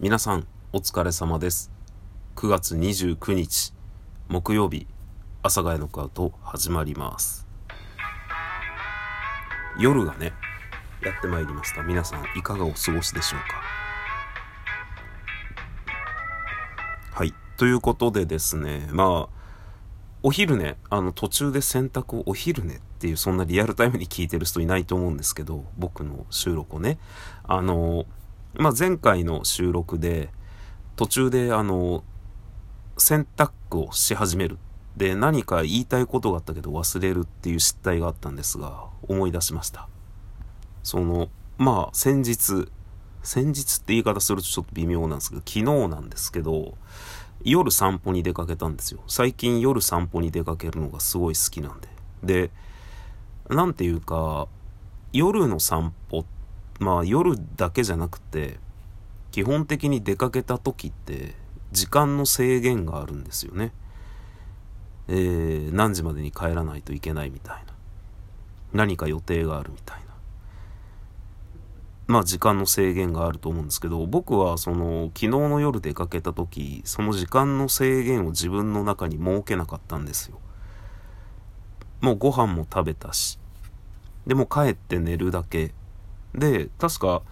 皆さんお疲れ様です。9月29日木曜日阿佐ヶ谷ノックアウト始まります。夜がねやってまいりました。皆さんいかがお過ごしでしょうか？はい。ということでですねまあお昼ね、あの途中で洗濯をお昼ねっていうそんなリアルタイムに聞いてる人いないと思うんですけど、僕の収録をね。あの、まあ、前回の収録で途中であの、洗濯をし始める。で、何か言いたいことがあったけど忘れるっていう失態があったんですが、思い出しました。その、まあ、先日、先日って言い方するとちょっと微妙なんですけど、昨日なんですけど、夜散歩に出かけたんですよ。最近夜散歩に出かけるのがすごい好きなんで。で、なんていうか、夜の散歩って、まあ夜だけじゃなくて、基本的に出かけた時って、時間の制限があるんですよね。えー、何時までに帰らないといけないみたいな。何か予定があるみたいな。まあ時間の制限があると思うんですけど僕はその昨日の夜出かけた時その時間の制限を自分の中に設けなかったんですよもうご飯も食べたしでも帰って寝るだけで確か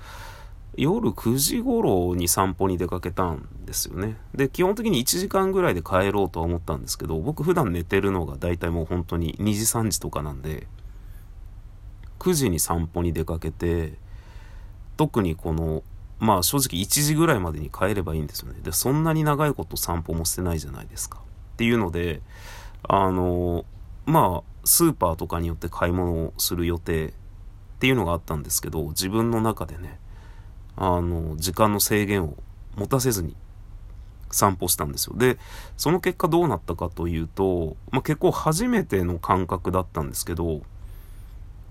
夜9時頃に散歩に出かけたんですよね。で基本的に1時間ぐらいで帰ろうとは思ったんですけど僕普段寝てるのが大体もう本当に2時3時とかなんで9時に散歩に出かけて特にこのまあ正直1時ぐらいまでに帰ればいいんですよね。でそんなに長いこと散歩もしてないじゃないですか。っていうのであのまあスーパーとかによって買い物をする予定っていうのがあったんですけど自分の中でねあの時間の制限を持たせずに散歩したんですよ。でその結果どうなったかというと、まあ、結構初めての感覚だったんですけど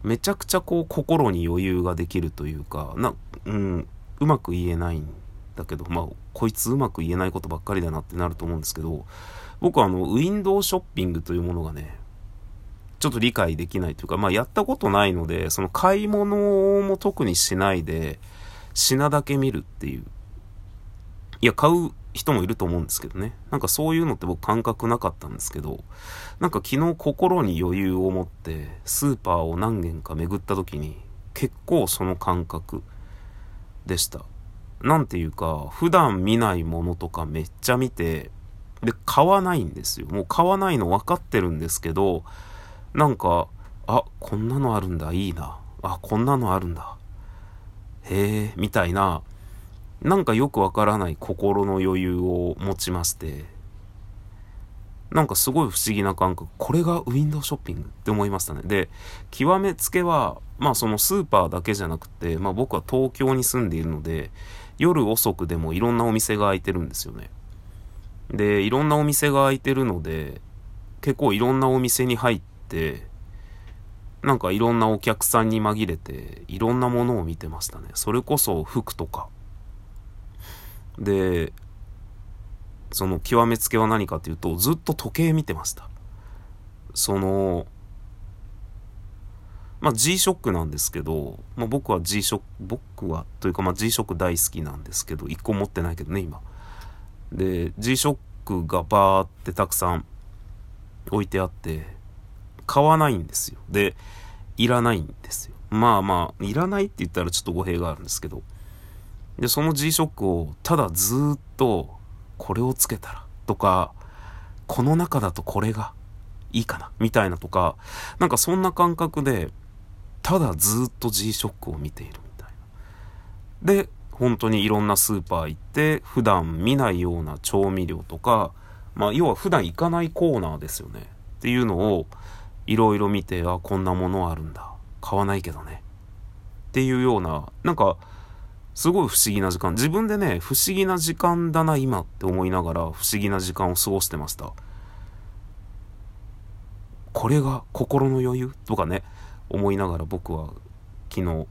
めちゃくちゃこう心に余裕ができるというかな、うん、うまく言えないんだけどまあこいつうまく言えないことばっかりだなってなると思うんですけど僕はあのウィンドウショッピングというものがねちょっと理解できないというかまあやったことないのでその買い物も特にしないで品だけ見るっていういや買う人もいると思うんですけどね。なんかそういうのって僕感覚なかったんですけど、なんか昨日心に余裕を持ってスーパーを何軒か巡った時に結構その感覚でした。なんていうか、普段見ないものとかめっちゃ見て、で、買わないんですよ。もう買わないの分かってるんですけど、なんか、あ、こんなのあるんだ、いいな。あ、こんなのあるんだ。へえ、みたいな、なんかよくわからない心の余裕を持ちまして、なんかすごい不思議な感覚。これがウィンドウショッピングって思いましたね。で、極めつけは、まあそのスーパーだけじゃなくて、まあ僕は東京に住んでいるので、夜遅くでもいろんなお店が開いてるんですよね。で、いろんなお店が開いてるので、結構いろんなお店に入ってて、なんかいろんなお客さんに紛れて、いろんなものを見てましたね。それこそ服とか、で、その極めつけは何かというと、ずっと時計見てました。その、まあ G-SHOCK なんですけど、まあ僕は G-SHOCK、僕はというかまあ G-SHOCK 大好きなんですけど、一個持ってないけどね、今。で、G-SHOCK がバーってたくさん置いてあって、買わないんですよ。で、いらないんですよ。まあまあ、いらないって言ったらちょっと語弊があるんですけど、で、その G-SHOCK をただずっとこれをつけたらとか、この中だとこれがいいかなみたいなとか、なんかそんな感覚で、ただずっと G-SHOCK を見ているみたいな。で、本当にいろんなスーパー行って、普段見ないような調味料とか、まあ要は普段行かないコーナーですよね。っていうのをいろいろ見て、あ、こんなものあるんだ。買わないけどね。っていうような、なんか、すごい不思議な時間。自分でね、不思議な時間だな、今って思いながら、不思議な時間を過ごしてました。これが心の余裕とかね、思いながら僕は昨日、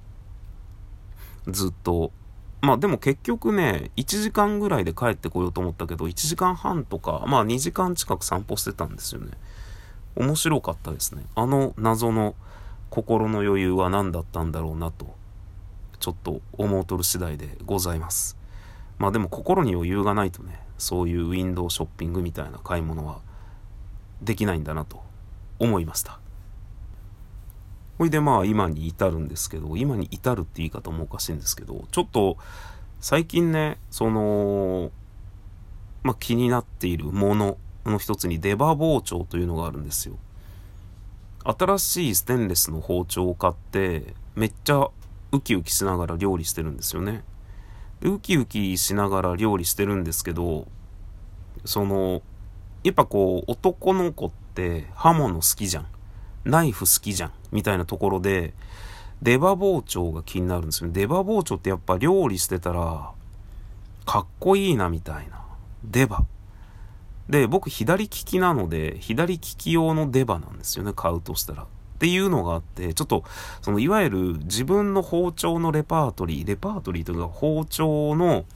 ずっと、まあでも結局ね、1時間ぐらいで帰ってこようと思ったけど、1時間半とか、まあ2時間近く散歩してたんですよね。面白かったですね。あの謎の心の余裕は何だったんだろうなと。ちょっと思うとる次第でございます。まあでも心に余裕がないとねそういうウィンドウショッピングみたいな買い物はできないんだなと思いましたほいでまあ今に至るんですけど今に至るって言い方もおかしいんですけどちょっと最近ねそのまあ気になっているものの一つに出刃包丁というのがあるんですよ。新しいステンレスの包丁を買ってめっちゃウキウキしながら料理してるんですよね。ウキウキしながら料理してるんですけどそのやっぱこう男の子って刃物好きじゃん。ナイフ好きじゃん。みたいなところで出刃包丁が気になるんですよね。出刃包丁ってやっぱ料理してたらかっこいいなみたいな。出刃で僕左利きなので左利き用の出刃なんですよね買うとしたらっていうのがあって、ちょっと、そのいわゆる自分の包丁のレパートリー、レパートリーというか包丁の、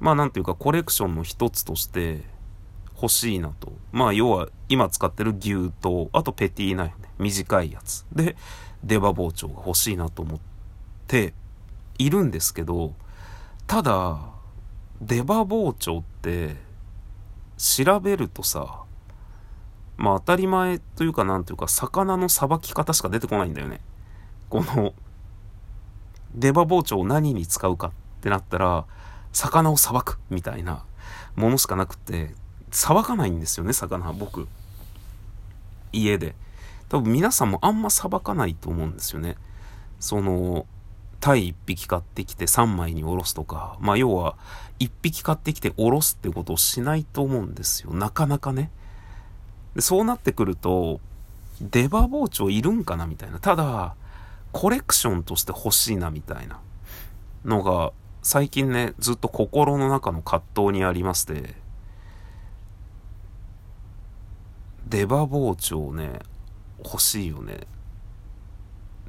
まあなんていうかコレクションの一つとして欲しいなと。まあ要は今使ってる牛刀、あとペティナイフね、短いやつ。で、出刃包丁が欲しいなと思っているんですけど、ただ、出刃包丁って調べるとさ、まあ当たり前というかなんというか魚のさばき方しか出てこないんだよね。この出刃包丁を何に使うかってなったら魚をさばくみたいなものしかなくてさばかないんですよね魚僕。家で。多分皆さんもあんまさばかないと思うんですよね。その鯛1匹買ってきて3枚におろすとか。まあ要は1匹買ってきておろすってことをしないと思うんですよ。なかなかね。でそうなってくると、出刃包丁いるんかなみたいな。ただ、コレクションとして欲しいなみたいな。のが、最近ね、ずっと心の中の葛藤にありまして、出刃包丁ね、欲しいよね。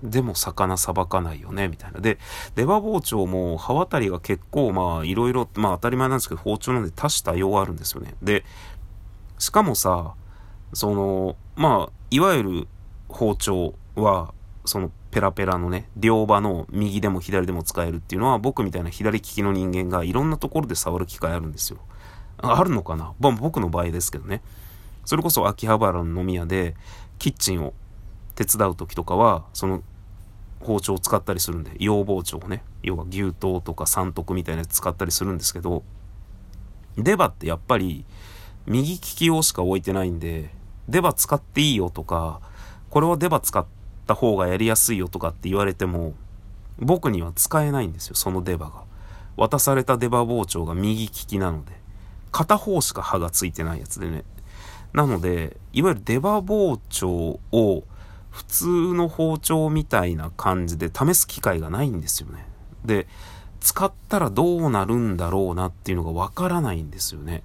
でも魚さばかないよね、みたいな。で、出刃包丁も刃渡りが結構まあいろいろ、まあ当たり前なんですけど包丁なんで多種多様あるんですよね。で、しかもさ、その、まあ、いわゆる包丁は、そのペラペラのね、両刃の右でも左でも使えるっていうのは、僕みたいな左利きの人間がいろんなところで触る機会あるんですよ。あるのかな？僕の場合ですけどね。それこそ秋葉原の飲み屋で、キッチンを手伝う時とかは、その包丁を使ったりするんで、洋包丁をね、要は牛刀とか三徳みたいなやつ使ったりするんですけど、出刃ってやっぱり右利き用しか置いてないんで、出刃使っていいよとか、これは出刃使った方がやりやすいよとかって言われても、僕には使えないんですよ、その出刃が。渡された出刃包丁が右利きなので、片方しか刃がついてないやつでね。なので、いわゆる出刃包丁を普通の包丁みたいな感じで試す機会がないんですよね。で、使ったらどうなるんだろうなっていうのがわからないんですよね。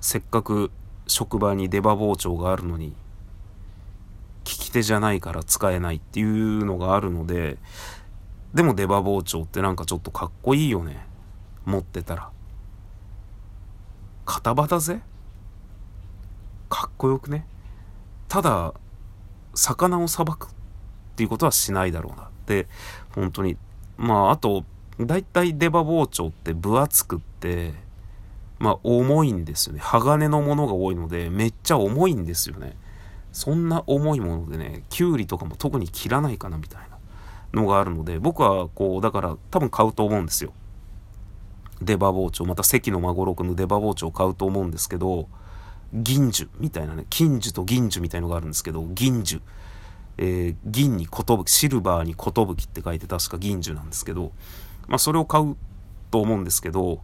せっかく職場に出刃包丁があるのに、利き手じゃないから使えないっていうのがあるので、でも出刃包丁ってなんかちょっとかっこいいよね。持ってたら。片場だぜ？かっこよくね？ただ、魚をさばくっていうことはしないだろうな。で、本当に。まあ、あと、だいたい出刃包丁って分厚くって、まあ重いんですよね。鋼のものが多いので、めっちゃ重いんですよね。そんな重いものでね、きゅうりとかも特に切らないかなみたいなのがあるので、僕はこう、だから多分買うと思うんですよ。出刃包丁、また関の孫六の出刃包丁を買うと思うんですけど、銀樹みたいなね、金樹と銀樹みたいのがあるんですけど、銀樹。えー、銀に寿、シルバーに寿って書いて確か銀樹なんですけど、まあそれを買うと思うんですけど、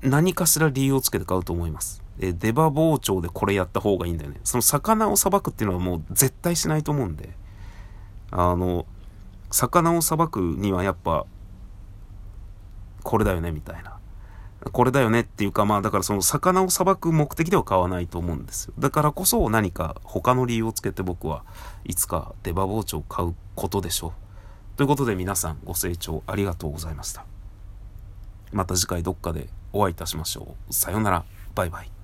何かしら理由をつけて買うと思います。え出刃包丁でこれやった方がいいんだよね。その魚をさばくっていうのはもう絶対しないと思うんで、あの、魚をさばくにはやっぱ、これだよね、みたいな。これだよねっていうか、まあだからその魚をさばく目的では買わないと思うんですよ。だからこそ何か他の理由をつけて僕はいつか出刃包丁を買うことでしょう。ということで皆さんご清聴ありがとうございました。また次回どっかでお会いいたしましょう。さようなら。バイバイ。